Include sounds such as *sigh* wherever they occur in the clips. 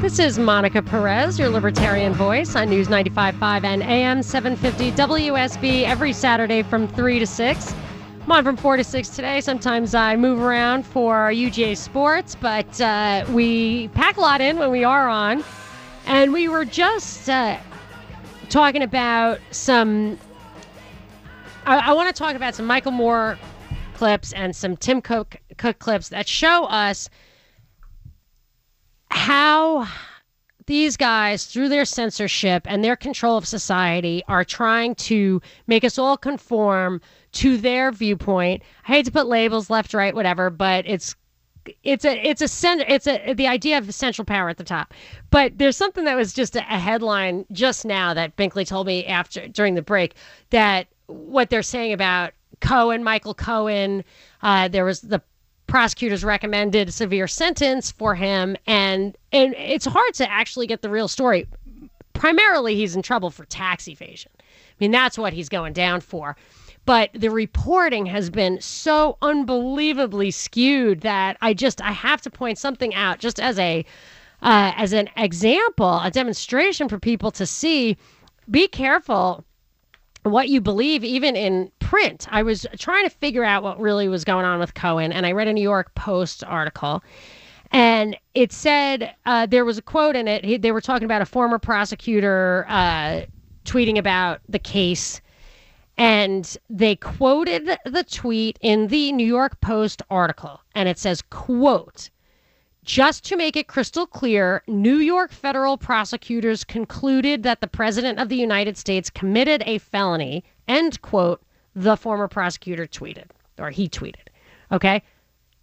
This is Monica Perez, your libertarian voice on News 95.5 and AM 750 WSB every Saturday from 3 to 6. I'm on from 4 to 6 today. Sometimes I move around for UGA Sports, but uh, we pack a lot in when we are on. And we were just uh, talking about some. I, I want to talk about some Michael Moore clips and some Tim Cook, Cook clips that show us how these guys, through their censorship and their control of society, are trying to make us all conform to their viewpoint. I hate to put labels left, right, whatever, but it's it's a it's a center it's a the idea of central power at the top. But there's something that was just a, a headline just now that Binkley told me after during the break that what they're saying about Cohen, Michael Cohen, uh, there was the prosecutors recommended a severe sentence for him. And and it's hard to actually get the real story. Primarily he's in trouble for tax evasion. I mean that's what he's going down for. But the reporting has been so unbelievably skewed that i just i have to point something out just as a uh, as an example a demonstration for people to see. Be careful what you believe, even in print. I was trying to figure out what really was going on with Cohen, and I read a New York Post article. And it said uh, there was a quote in it. He, they were talking about a former prosecutor uh, tweeting about the case. And they quoted the tweet in the New York Post article. And it says, quote, just to make it crystal clear, New York federal prosecutors concluded that the President of the United States committed a felony, end quote, the former prosecutor tweeted, or he tweeted. Okay?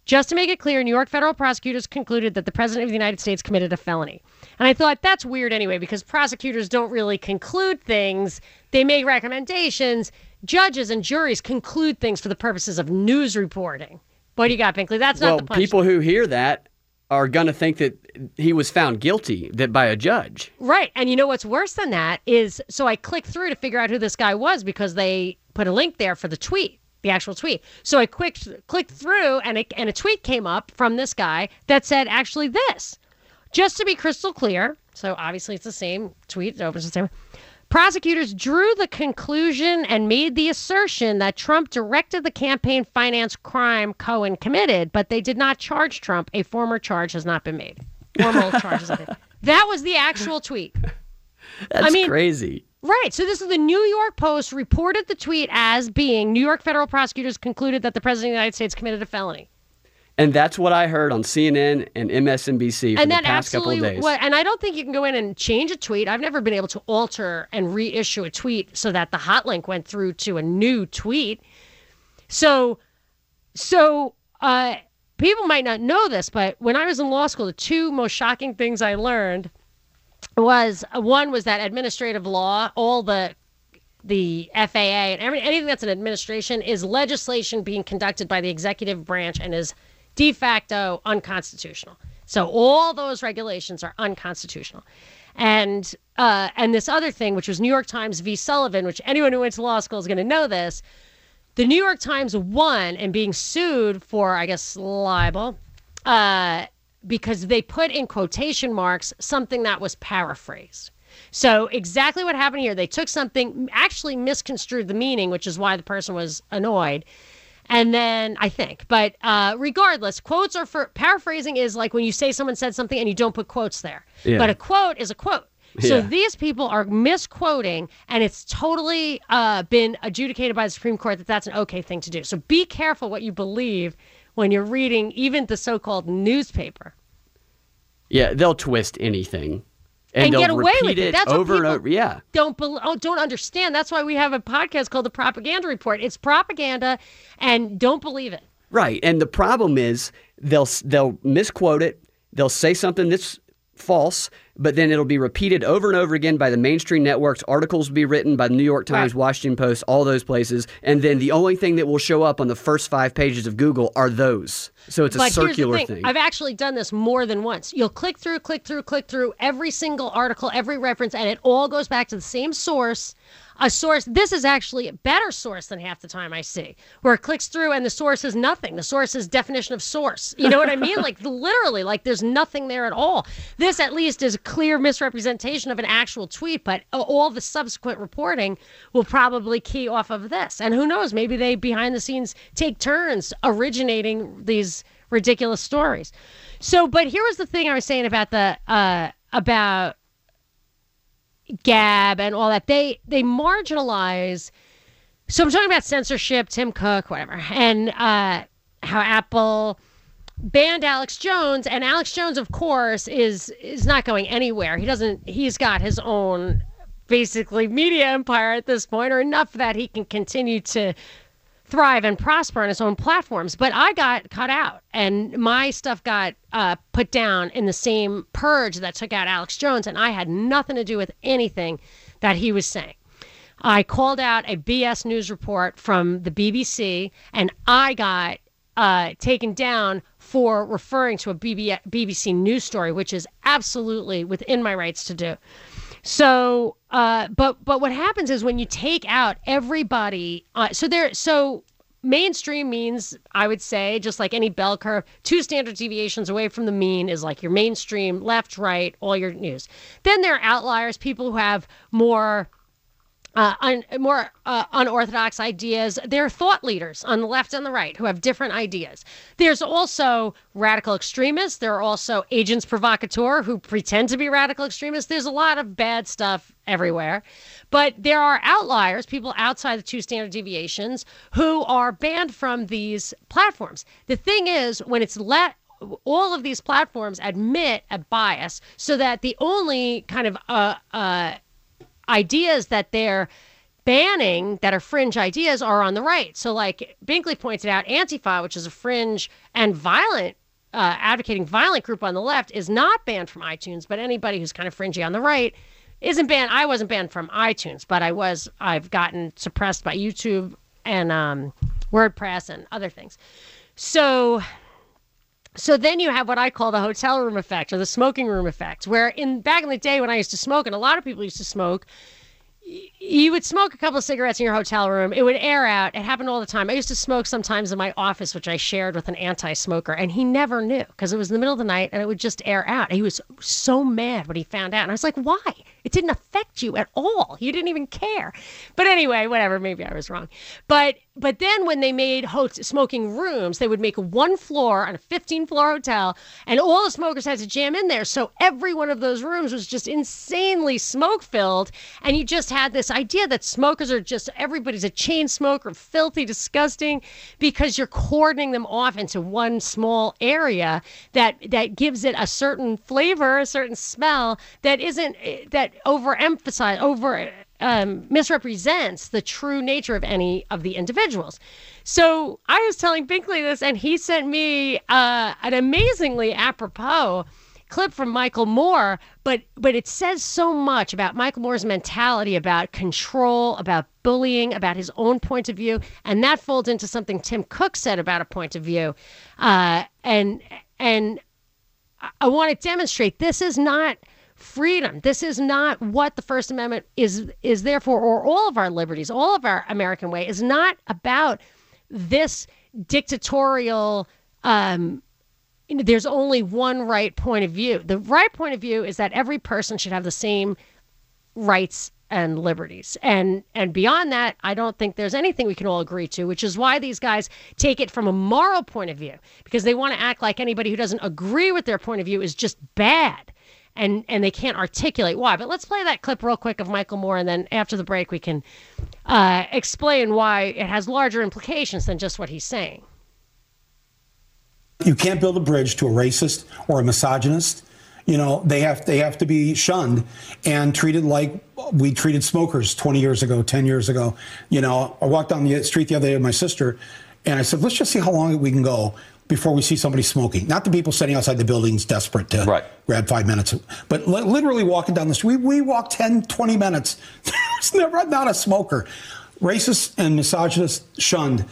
Just to make it clear, New York federal prosecutors concluded that the President of the United States committed a felony. And I thought that's weird anyway, because prosecutors don't really conclude things, they make recommendations. Judges and juries conclude things for the purposes of news reporting. What do you got, Binkley? That's well, not the punchline. people who hear that are going to think that he was found guilty that by a judge. Right. And you know what's worse than that is so I clicked through to figure out who this guy was because they put a link there for the tweet, the actual tweet. So I clicked clicked through and and a tweet came up from this guy that said actually this. Just to be crystal clear, so obviously it's the same tweet, it opens the same. Prosecutors drew the conclusion and made the assertion that Trump directed the campaign finance crime Cohen committed, but they did not charge Trump. A former charge has not been made. Formal *laughs* charges. That was the actual tweet. That's I mean- crazy. Right. So this is the New York Post reported the tweet as being New York federal prosecutors concluded that the president of the United States committed a felony. And that's what I heard on CNN and MSNBC for and the past couple of days. what and I don't think you can go in and change a tweet. I've never been able to alter and reissue a tweet so that the hot link went through to a new tweet. So so uh people might not know this, but when I was in law school, the two most shocking things I learned was one was that administrative law, all the the FAA and every, anything that's an administration is legislation being conducted by the executive branch and is de facto unconstitutional. So all those regulations are unconstitutional. And uh, and this other thing, which was New York Times v. Sullivan, which anyone who went to law school is going to know this. The New York Times won and being sued for, I guess, libel, uh, because they put in quotation marks something that was paraphrased. So exactly what happened here, they took something, actually misconstrued the meaning, which is why the person was annoyed. And then I think, but uh, regardless, quotes are for paraphrasing is like when you say someone said something and you don't put quotes there. Yeah. But a quote is a quote. So Yeah. these people are misquoting, and it's totally uh, been adjudicated by the Supreme Court that that's an okay thing to do. So be careful what you believe when you're reading even the so-called newspaper. yeah, they'll twist anything. And they'll get away with it. That's what over and over. Yeah. don't bel oh, don't understand. That's why we have a podcast called the Propaganda Report. It's propaganda, and don't believe it. Right. And the problem is they'll they'll misquote it. They'll say something that's false. But then it'll be repeated over and over again by the mainstream networks. Articles will be written by the New York Times, Right. Washington Post, all those places. And then the only thing that will show up on the first five pages of Google are those. So it's a but circular thing. thing. I've actually done this more than once. You'll click through, click through, click through every single article, every reference, and it all goes back to the same source. A source. This is actually a better source than half the time I see, where it clicks through and the source is nothing. The source is definition of source. You know what I mean? *laughs* like literally, like there's nothing there at all. This at least is a clear misrepresentation of an actual tweet, but all the subsequent reporting will probably key off of this. And who knows? Maybe they behind the scenes take turns originating these ridiculous stories. So, but here was the thing I was saying about the uh, about Gab and all that. They they marginalize. So I'm talking about censorship, Tim Cook, whatever, and uh, how Apple banned Alex Jones, and Alex Jones, of course, is is not going anywhere. He doesn't. He's got his own basically media empire at this point, or enough that he can continue to thrive and prosper on his own platforms. But I got cut out, and my stuff got uh, put down in the same purge that took out Alex Jones, and I had nothing to do with anything that he was saying. I called out a BS news report from the BBC, and I got uh, taken down for referring to a BBC news story, which is absolutely within my rights to do. So, uh, but but what happens is when you take out everybody, uh, so there, so mainstream means I would say just like any bell curve, two standard deviations away from the mean is like your mainstream, left, right, all your news. Then there are outliers, people who have more uh, un, more uh, unorthodox ideas. There are thought leaders on the left and the right who have different ideas. There's also radical extremists. There are also agents provocateur who pretend to be radical extremists. There's a lot of bad stuff everywhere. But there are outliers, people outside the two standard deviations, who are banned from these platforms. The thing is, when it's let all of these platforms admit a bias so that the only kind of uh, uh, ideas that they're banning that are fringe ideas are on the right. So, like Binkley pointed out, Antifa, which is a fringe and violent, uh, advocating violent group on the left, is not banned from iTunes, but anybody who's kind of fringy on the right isn't banned. I wasn't banned from iTunes, but I was. I've gotten suppressed by YouTube and um, WordPress and other things. So so then you have what I call the hotel room effect or the smoking room effect, where in back in the day when I used to smoke, and a lot of people used to smoke, you would smoke a couple of cigarettes in your hotel room. It would air out. It happened all the time. I used to smoke sometimes in my office, which I shared with an anti-smoker, and he never knew because it was in the middle of the night and it would just air out. He was so mad when he found out, and I was like, "Why? It didn't affect you at all. You didn't even care." But anyway, whatever. Maybe I was wrong. But but then when they made ho- smoking rooms, they would make one floor on a 15 floor hotel, and all the smokers had to jam in there. So every one of those rooms was just insanely smoke filled. And you just had this idea that smokers are just everybody's a chain smoker, filthy, disgusting, because you're cordoning them off into one small area that that gives it a certain flavor, a certain smell that isn't that overemphasize over um, misrepresents the true nature of any of the individuals. So I was telling Binkley this, and he sent me uh, an amazingly apropos clip from Michael Moore, but but it says so much about Michael Moore's mentality, about control, about bullying, about his own point of view, and that folds into something Tim Cook said about a point of view, uh, and and I- want to demonstrate this is not freedom. This is not what the First Amendment is is there for, or all of our liberties, all of our American way is not about this dictatorial. Um, you know, there's only one right point of view. The right point of view is that every person should have the same rights and liberties. And and beyond that, I don't think there's anything we can all agree to, which is why these guys take it from a moral point of view because they want to act like anybody who doesn't agree with their point of view is just bad. And and they can't articulate why. But let's play that clip real quick of Michael Moore and then after the break we can uh, explain why it has larger implications than just what he's saying. You can't build a bridge to a racist or a misogynist. You know, they have they have to be shunned and treated like we treated smokers 20 years ago, 10 years ago. You know, I walked down the street the other day with my sister and I said, let's just see how long we can go before we see somebody smoking. Not the people sitting outside the buildings desperate to Right. grab five minutes, but li- literally walking down the street. We, we walk 10, 20 minutes. *laughs* There's never not a smoker. Racist and misogynist shunned.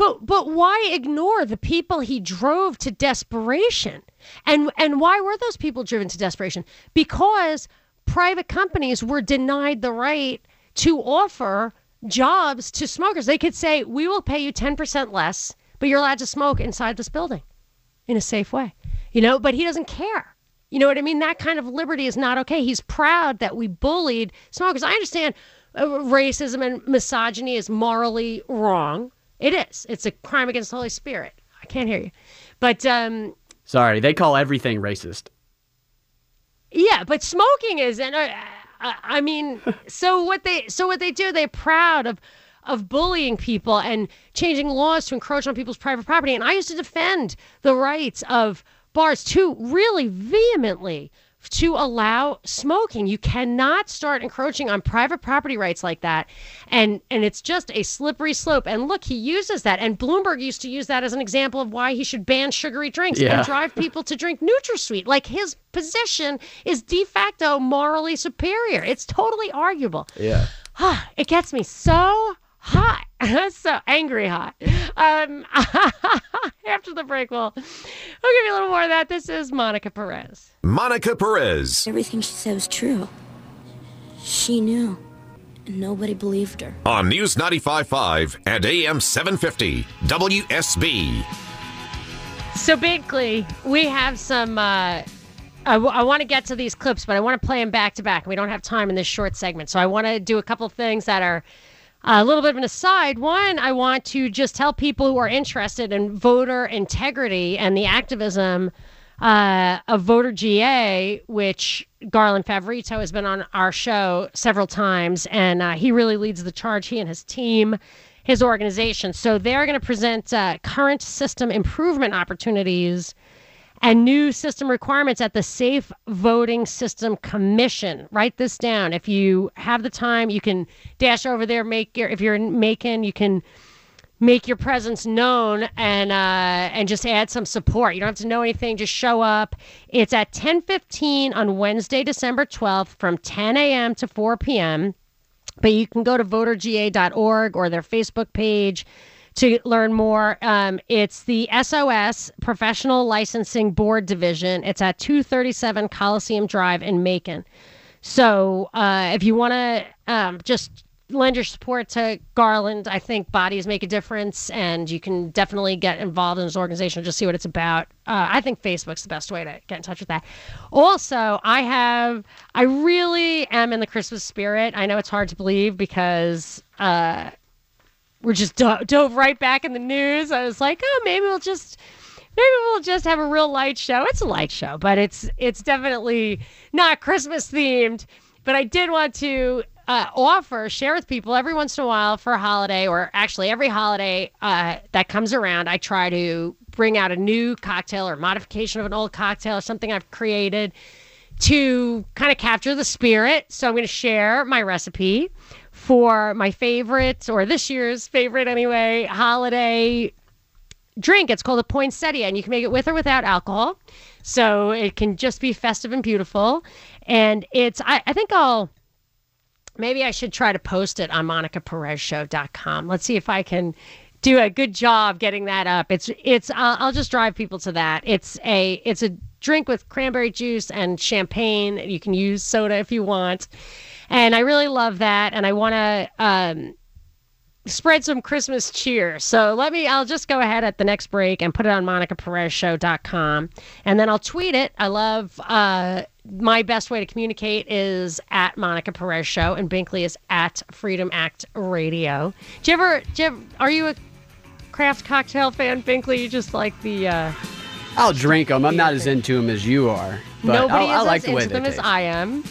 But but why ignore the people he drove to desperation? And and why were those people driven to desperation? Because private companies were denied the right to offer jobs to smokers. They could say, "We will pay you 10% less, but you're allowed to smoke inside this building in a safe way." You know, but he doesn't care. You know what I mean? That kind of liberty is not okay. He's proud that we bullied smokers. I understand uh, racism and misogyny is morally wrong. It is. It's a crime against the Holy Spirit. I can't hear you. But um, Sorry, they call everything racist. yeah, but smoking is, and uh, I I mean, *laughs* so what they so what they do, they're proud of of bullying people and changing laws to encroach on people's private property. And I used to defend the rights of bars to really vehemently to allow smoking. You cannot start encroaching on private property rights like that. And and it's just a slippery slope. And look, he uses that. And Bloomberg used to use that as an example of why he should ban sugary drinks Yeah. and drive people to drink NutraSweet. Like his position is de facto morally superior. It's totally arguable. Yeah. *sighs* It gets me so hot. *laughs* so angry hot. Um, *laughs* after the break, we'll, we'll give you a little more of that. This is Monica Perez. Monica Perez Everything she said was true. She knew, and nobody believed her. on News 95.5 and AM 750 WSB. So basically, we have some. Uh, I, want to get to these clips, but I want to play them back to back. We don't have time in this short segment, so I want to do a couple things that are a little bit of an aside. One, I want to just tell people who are interested in voter integrity and the activism uh, of Voter GA, which Garland Favorito has been on our show several times, and uh, he really leads the charge. He and his team, his organization. So they're going to present uh, current system improvement opportunities and new system requirements at the Safe Voting System Commission. Write this down. If you have the time, you can dash over there. Make your if you're in Macon, you can make your presence known and uh, and just add some support. You don't have to know anything. Just show up. It's at 10:15 on Wednesday, December 12th, from 10 a.m. to 4 p.m. But you can go to voterga.org or their Facebook page to learn more. Um, it's the SOS Professional Licensing Board Division. It's at 237 Coliseum Drive in Macon. So uh, if you want to um, just lend your support to Garland, I think bodies make a difference, and you can definitely get involved in his organization just see what it's about. Uh, I think Facebook's the best way to get in touch with that. Also, I have, I really am in the Christmas spirit. I know it's hard to believe because uh, we're just do- dove right back in the news. I was like, oh, maybe we'll just maybe we'll just have a real light show. It's a light show, but it's it's definitely not Christmas themed. But I did want to uh, offer, share with people every once in a while for a holiday, or actually every holiday uh, that comes around, I try to bring out a new cocktail or modification of an old cocktail or something I've created to kind of capture the spirit. So I'm going to share my recipe for my favorite, or this year's favorite anyway, holiday drink. It's called a poinsettia, and you can make it with or without alcohol. So it can just be festive and beautiful. And it's, I, I think I'll, maybe I should try to post it on monicaperezshow.com. Let's see if I can do a good job getting that up. It's, it's, I'll, I'll just drive people to that. It's a, it's a drink with cranberry juice and champagne. You can use soda if you want. And I really love that. And I want to, um, spread some Christmas cheer. So let me, I'll just go ahead at the next break and put it on monicaperezshow.com and then I'll tweet it. I love, uh, my best way to communicate is at Monica Perez Show and Binkley is at Freedom Act Radio. Do you ever, do you ever are you a craft cocktail fan, Binkley? You just like the, uh, I'll drink them. I'm not as into them as you are, but nobody I, I is like as the way into they them as taste. I am.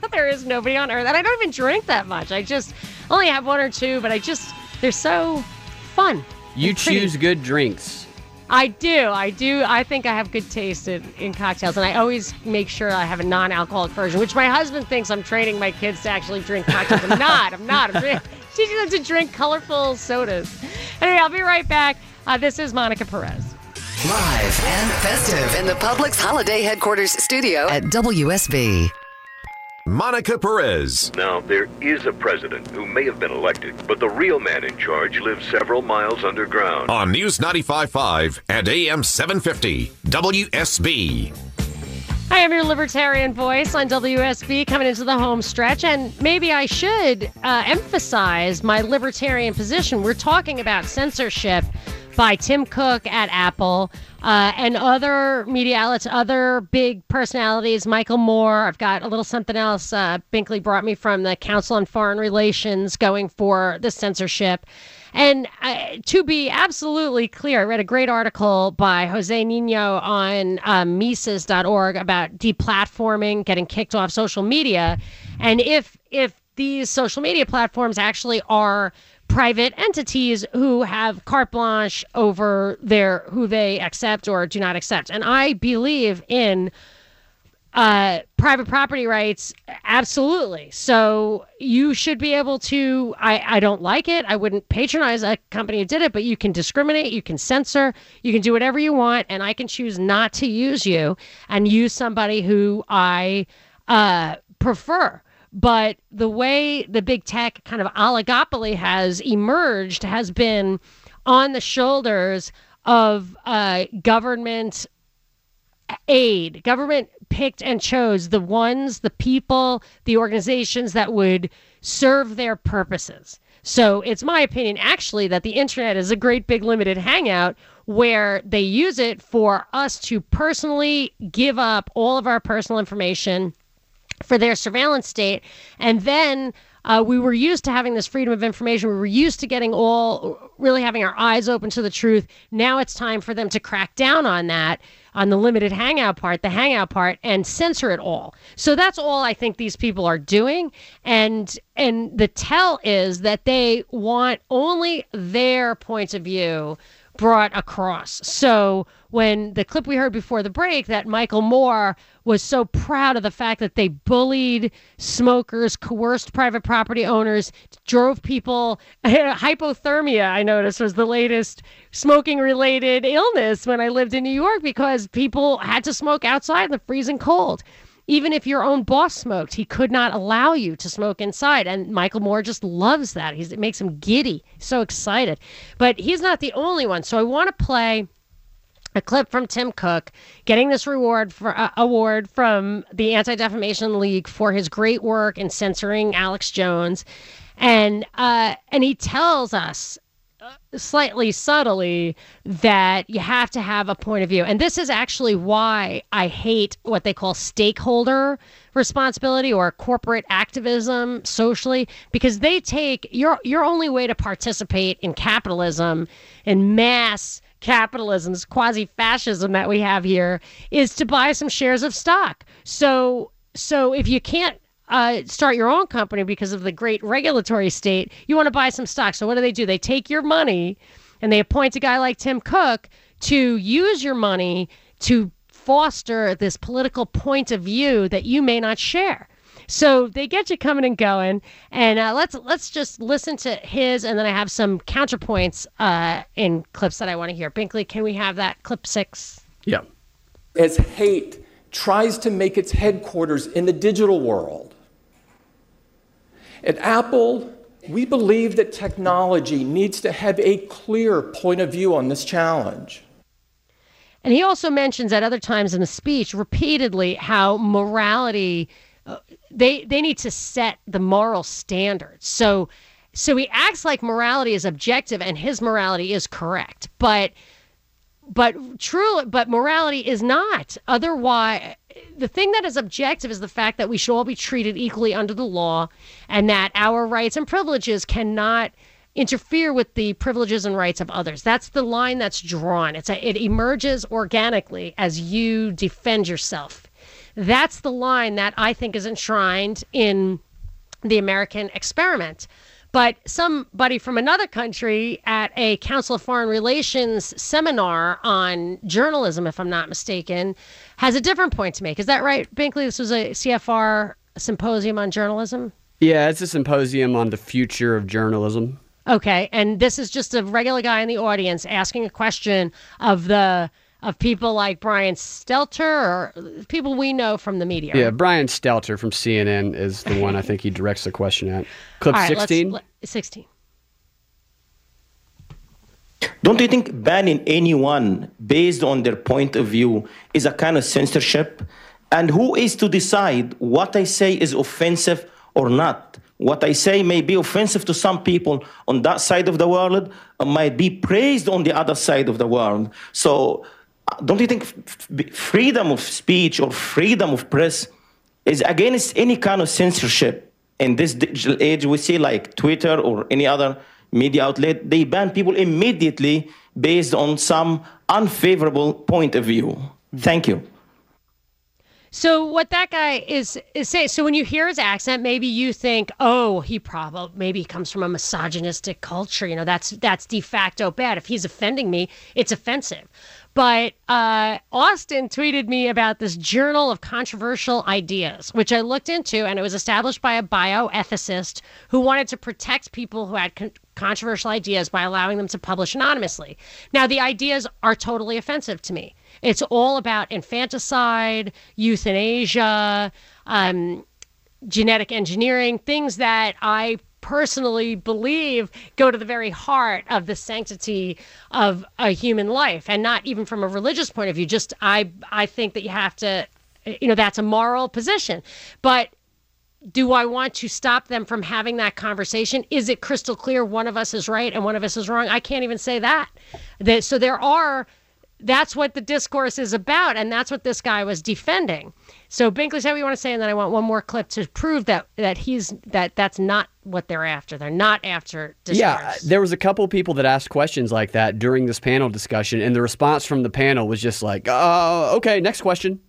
*laughs* there is nobody on earth, and I don't even drink that much. I just only have one or two, but I just they're so fun. You and pretty. choose good drinks. I do. I do. I think I have good taste in, in cocktails, and I always make sure I have a non-alcoholic version, which my husband thinks I'm training my kids to actually drink cocktails. I'm not. I'm not. I'm teaching them to drink colorful sodas. Anyway, I'll be right back. Uh, this is Monica Perez. Live and festive in the Publix Holiday Headquarters studio at WSB. Monica Perez. Now, there is a president who may have been elected, but the real man in charge lives several miles underground. On News 95.5 and AM 750, WSB. Hi, I'm your libertarian voice on WSB coming into the home stretch. And maybe I should uh, emphasize my libertarian position. We're talking about censorship by Tim Cook at Apple uh, and other media outlets, other big personalities, Michael Moore. I've got a little something else uh, Binkley brought me from the Council on Foreign Relations going for the censorship. And uh, to be absolutely clear, I read a great article by Jose Nino on um, Mises.org about deplatforming, getting kicked off social media, and if if these social media platforms actually are private entities who have carte blanche over their who they accept or do not accept. And I believe in uh, private property rights, absolutely. So you should be able to. I, I don't like it. I wouldn't patronize a company who did it, but you can discriminate, you can censor, you can do whatever you want, and I can choose not to use you and use somebody who I uh, prefer. But the way the big tech kind of oligopoly has emerged has been on the shoulders of uh, government aid. Government picked and chose the ones, the people, the organizations that would serve their purposes. So it's my opinion, actually, that the internet is a great big limited hangout where they use it for us to personally give up all of our personal information for their surveillance state. And then uh, we were used to having this freedom of information. We were used to getting all, really having our eyes open to the truth. Now it's time for them to crack down on that, on the limited hangout part, the hangout part, and censor it all. So that's all I think these people are doing. And and the tell is that they want only their points of view brought across. So when the clip we heard before the break that Michael Moore was so proud of the fact that they bullied smokers, coerced private property owners, drove people *laughs* hypothermia, I noticed was the latest smoking related illness when I lived in New York because people had to smoke outside in the freezing cold even if your own boss smoked, he could not allow you to smoke inside. And Michael Moore just loves that. He's, it makes him giddy, so excited. But he's not the only one. So I want to play a clip from Tim Cook getting this reward for uh, award from the Anti Defamation League for his great work in censoring Alex Jones, and uh, and he tells us slightly subtly that you have to have a point of view. And this is actually why I hate what they call stakeholder responsibility or corporate activism socially because they take your your only way to participate in capitalism and mass capitalism's quasi fascism that we have here is to buy some shares of stock. So so if you can't uh, start your own company because of the great regulatory state, you want to buy some stock. So what do they do? They take your money and they appoint a guy like Tim Cook to use your money to foster this political point of view that you may not share. So they get you coming and going, and uh, let's let's just listen to his, and then I have some counterpoints uh, in clips that I want to hear. Binkley, can we have that clip six? Yeah. As hate tries to make its headquarters in the digital world, at Apple, we believe that technology needs to have a clear point of view on this challenge. And he also mentions at other times in the speech repeatedly how morality uh, they they need to set the moral standards. So so he acts like morality is objective and his morality is correct. But but true but morality is not. Otherwise the thing that is objective is the fact that we should all be treated equally under the law and that our rights and privileges cannot interfere with the privileges and rights of others. That's the line that's drawn. It's a, it emerges organically as you defend yourself. That's the line that I think is enshrined in the American experiment. But somebody from another country at a Council of Foreign Relations seminar on journalism, if I'm not mistaken, has a different point to make. Is that right, Binkley? This was a CFR symposium on journalism? Yeah, it's a symposium on the future of journalism. Okay, and this is just a regular guy in the audience asking a question of the of people like Brian Stelter or people we know from the media. Yeah, Brian Stelter from CNN is the one I think he directs the question at. Clip All right, let's- 16. let- 16. Don't you think banning anyone based on their point of view is a kind of censorship? And who is to decide what I say is offensive or not? What I say may be offensive to some people on that side of the world, or might be praised on the other side of the world. So, don't you think freedom of speech or freedom of press is against any kind of censorship? In this digital age, we see like Twitter or any other media outlet, they ban people immediately based on some unfavorable point of view. Thank you. So what that guy is is saying. So when you hear his accent, maybe you think, oh, he probably maybe he comes from a misogynistic culture. You know, that's that's de facto bad. If he's offending me, it's offensive. But uh, Austin tweeted me about this Journal of Controversial Ideas, which I looked into, and it was established by a bioethicist who wanted to protect people who had con- controversial ideas by allowing them to publish anonymously. Now, the ideas are totally offensive to me. It's all about infanticide, euthanasia, um, genetic engineering, things that I personally believe go to the very heart of the sanctity of a human life and not even from a religious point of view just i i think that you have to you know that's a moral position but do I want to stop them from having that conversation? Is it crystal clear one of us is right and one of us is wrong? I can't even say that. so there are that's what the discourse is about, and that's what this guy was defending. So Binkley, said, what you want to say, and then I want one more clip to prove that that he's that that's not what they're after. They're not after discourse. Yeah, there was a couple people that asked questions like that during this panel discussion, and the response from the panel was just like, uh, okay, next question.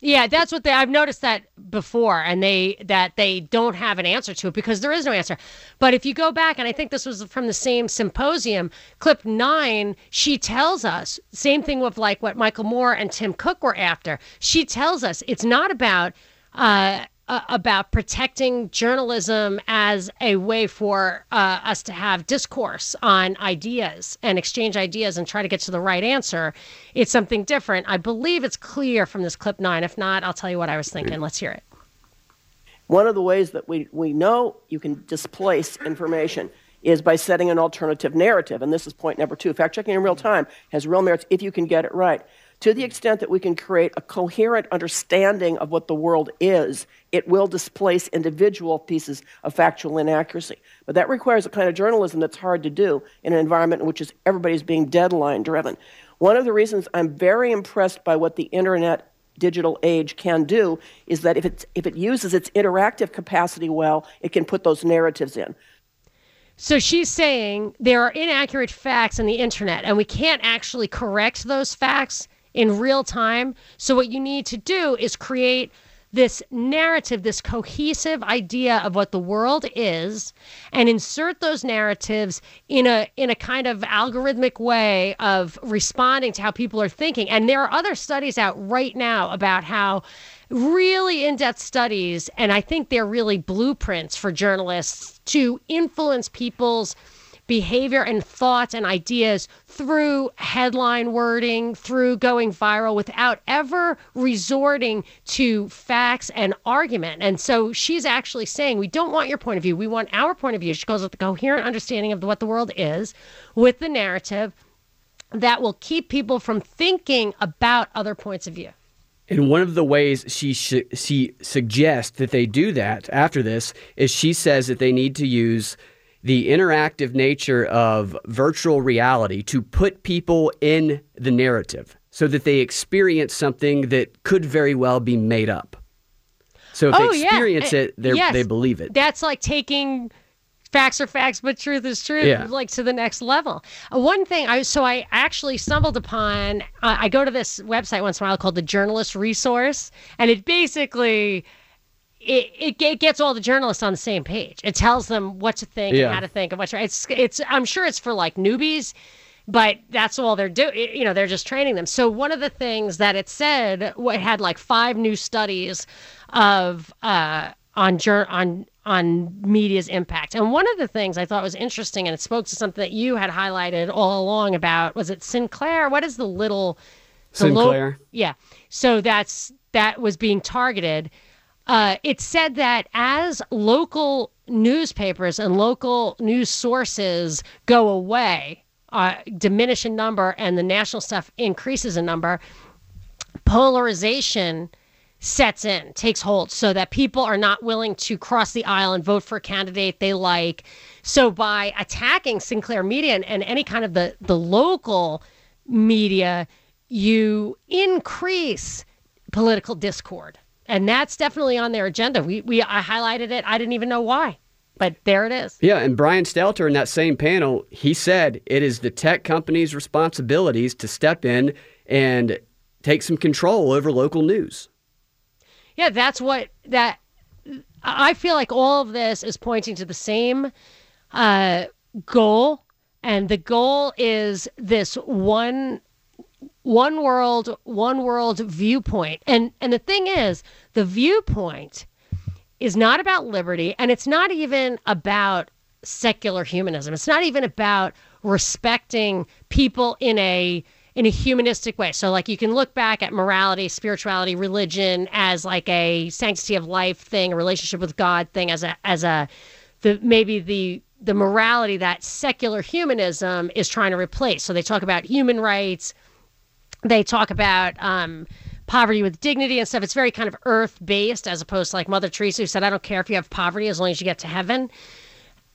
Yeah, that's what they. I've noticed that before, and they that they don't have an answer to it because there is no answer. But if you go back, and I think this was from the same symposium, clip nine, she tells us same thing with like what Michael Moore and Tim Cook were after. She tells us it's not about. Uh, uh, about protecting journalism as a way for uh, us to have discourse on ideas and exchange ideas and try to get to the right answer. It's something different. I believe it's clear from this clip nine. If not, I'll tell you what I was thinking. Let's hear it. One of the ways that we, we know you can displace information is by setting an alternative narrative. And this is point number two. Fact checking in real time has real merits if you can get it right. To the extent that we can create a coherent understanding of what the world is, it will displace individual pieces of factual inaccuracy. But that requires a kind of journalism that's hard to do in an environment in which is, everybody's being deadline driven. One of the reasons I'm very impressed by what the internet digital age can do is that if, it's, if it uses its interactive capacity well, it can put those narratives in. So she's saying there are inaccurate facts on the internet, and we can't actually correct those facts in real time. So, what you need to do is create this narrative, this cohesive idea of what the world is, and insert those narratives in a in a kind of algorithmic way of responding to how people are thinking. And there are other studies out right now about how really in-depth studies, and I think they're really blueprints for journalists to influence people's behavior and thoughts and ideas through headline wording, through going viral without ever resorting to facts and argument. And so she's actually saying, we don't want your point of view. We want our point of view. She calls it the coherent understanding of what the world is with the narrative that will keep people from thinking about other points of view. And one of the ways she sh- she suggests that they do that after this is she says that they need to use the interactive nature of virtual reality to put people in the narrative so that they experience something that could very well be made up. So if Oh, they experience Uh, it, they yes. they believe it. That's like taking facts are facts, but truth is truth, Yeah. like to the next level. Uh, one thing I so I actually stumbled upon. Uh, I go to this website once in a while called the Journalist Resource, and it basically. It, it, it gets all the journalists on the same page. It tells them what to think Yeah. and how to think and what to, it's it's I'm sure it's for like newbies, but that's all they're doing. You know, they're just training them. So one of the things that it said, it had like five new studies of uh, on jur- on on media's impact. And one of the things I thought was interesting, and it spoke to something that you had highlighted all along about was it Sinclair? What is the little the Sinclair. yeah. So that's that was being targeted. Uh, it said that as local newspapers and local news sources go away, uh, diminish in number, and the national stuff increases in number, polarization sets in, takes hold, so that people are not willing to cross the aisle and vote for a candidate they like. So by attacking Sinclair Media and, and any kind of the the local media, you increase political discord, and that's definitely on their agenda. We we I highlighted it. I didn't even know why, but there it is. Yeah, and Brian Stelter in that same panel, he said it is the tech companies' responsibilities to step in and take some control over local news. Yeah, that's what that. I feel like all of this is pointing to the same uh, goal, and the goal is this one one world one world viewpoint. And and the thing is the viewpoint is not about liberty and it's not even about secular humanism. It's not even about respecting people in a in a humanistic way. So like you can look back at morality spirituality religion as like a sanctity of life thing a relationship with god thing as a as a the maybe the the morality that secular humanism is trying to replace. So they talk about human rights they talk about um, poverty with dignity and stuff. It's very kind of earth based as opposed to like Mother Teresa who said, I don't care if you have poverty as long as you get to heaven.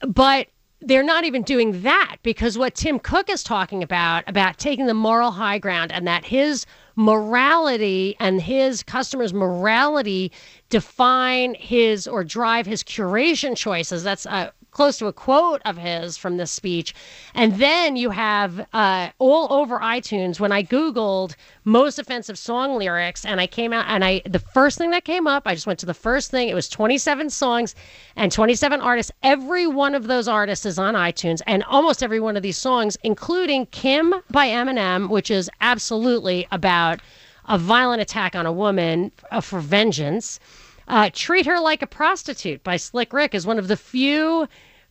But they're not even doing that because what Tim Cook is talking about, about taking the moral high ground and that his morality and his customers' morality define his or drive his curation choices. That's a close to a quote of his from this speech. And then you have uh, all over iTunes when I Googled most offensive song lyrics and I came out and I the first thing that came up, I just went to the first thing. It was 27 songs and 27 artists. Every one of those artists is on iTunes and almost every one of these songs, including Kim by Eminem, which is absolutely about a violent attack on a woman uh, for vengeance. Uh, Treat Her Like a Prostitute by Slick Rick is one of the few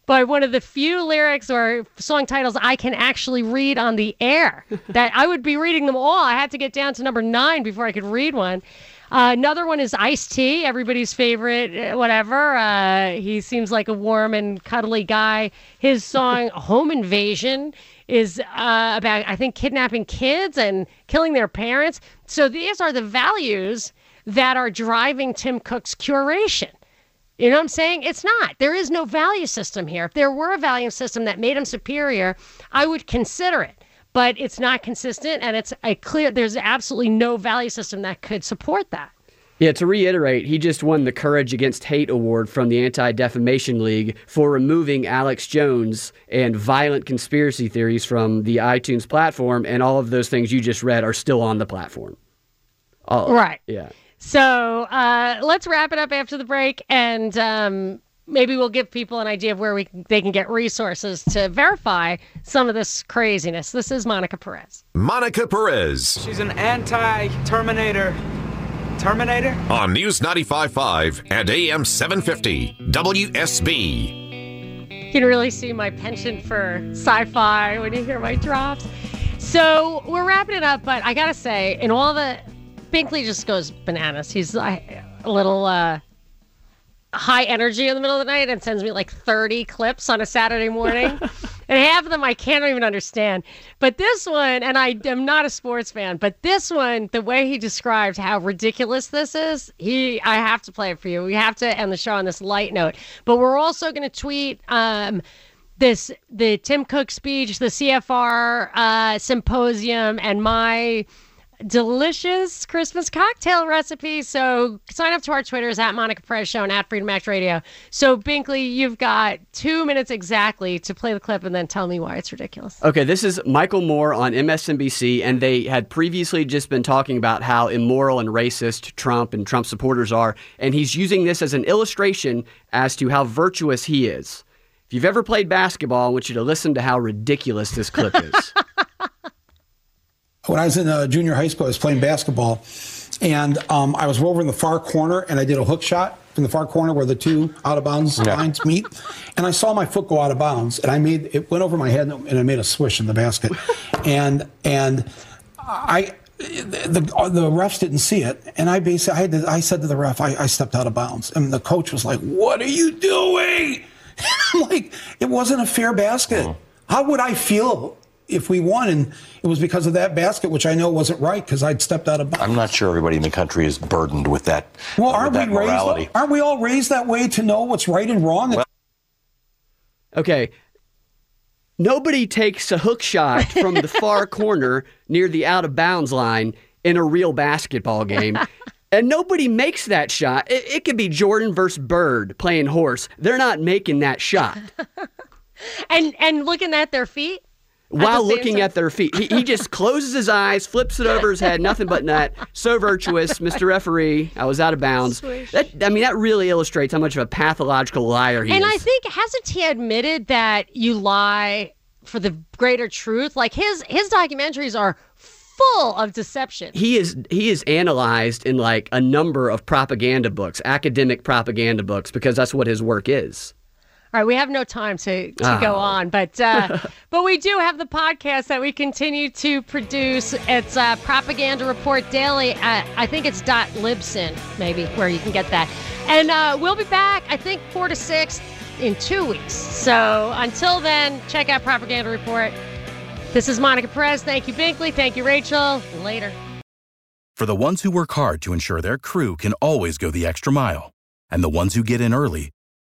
by one of the few lyrics or song titles I can actually read on the air. *laughs* that I would be reading them all. I had to get down to number nine before I could read one. Uh, another one is Ice T, everybody's favorite, uh, whatever. Uh, he seems like a warm and cuddly guy. His *laughs* song Home Invasion is uh, about, I think, kidnapping kids and killing their parents. So these are the values that are driving Tim Cook's curation. You know what I'm saying? It's not. There is no value system here. If there were a value system that made him superior, I would consider it. But it's not consistent, and it's a clear. There's absolutely no value system that could support that. Yeah, to reiterate, he just won the Courage Against Hate Award from the Anti Defamation League for removing Alex Jones and violent conspiracy theories from the iTunes platform, and all of those things you just read are still on the platform. All, right. Yeah. So uh, let's wrap it up after the break, and um, maybe we'll give people an idea of where we they can get resources to verify some of this craziness. This is Monica Perez. Monica Perez She's an anti-Terminator. Terminator? on News 95.5 and AM 750 WSB. You can really see my penchant for sci-fi when you hear my drops. So we're wrapping it up, but I gotta say, in all the Binkley just goes bananas. He's a little uh, high energy in the middle of the night and sends me like 30 clips on a Saturday morning. *laughs* and half of them I can't even understand. But this one, and I am not a sports fan, but this one, the way he described how ridiculous this is, he I have to play it for you. We have to end the show on this light note. But we're also going to tweet um, this the Tim Cook speech, the CFR uh, symposium, and my delicious Christmas cocktail recipe. So sign up to our Twitters at Monica Perez Show and at Freedom Act Radio. So Binkley, you've got two minutes exactly to play the clip and then tell me why it's ridiculous. Okay, this is Michael Moore on MSNBC, and they had previously just been talking about how immoral and racist Trump and Trump supporters are, and he's using this as an illustration as to how virtuous he is. If you've ever played basketball, I want you to listen to how ridiculous this clip is. *laughs* When I was in uh, junior high school, I was playing basketball, and um, I was over in the far corner, and I did a hook shot from the far corner where the two out of bounds Yeah. lines meet, and I saw my foot go out of bounds, and I made it went over my head, and I made a swish in the basket, and and I. The, the refs didn't see it, and I basically I, had to, I said to the ref, I, I stepped out of bounds, and the coach was like, "What are you doing?" *laughs* I'm like, "It wasn't a fair basket. How would I feel if we won?" And it was because of that basket, which I know wasn't right because I'd stepped out of bounds. I'm not sure everybody in the country is burdened with that. Well, with aren't we that morality. raised? Aren't we all raised that way to know what's right and wrong? Okay. Nobody takes a hook shot from the far *laughs* corner near the out of bounds line in a real basketball game. *laughs* And nobody makes that shot. It, it could be Jordan versus Bird playing horse. They're not making that shot *laughs* And and looking at their feet. While looking time. at their feet. He, he just *laughs* closes his eyes, flips it over his head, nothing but net. So virtuous, *laughs* Mr. Referee. I was out of bounds. Swish. That, I mean, that really illustrates how much of a pathological liar he and is. And I think hasn't he admitted that you lie for the greater truth? Like his his documentaries are full of deception. he is he is analyzed in like a number of propaganda books, academic propaganda books, because that's what his work is. All right, we have no time to, to go Oh. on, but uh, *laughs* but we do have the podcast that we continue to produce. It's uh, Propaganda Report Daily. At, I think it's dot Libsyn, maybe where you can get that. And uh, we'll be back. I think four to six in two weeks. So until then, check out Propaganda Report. This is Monica Perez. Thank you, Binkley. Thank you, Rachel. Later. For the ones who work hard to ensure their crew can always go the extra mile, and the ones who get in early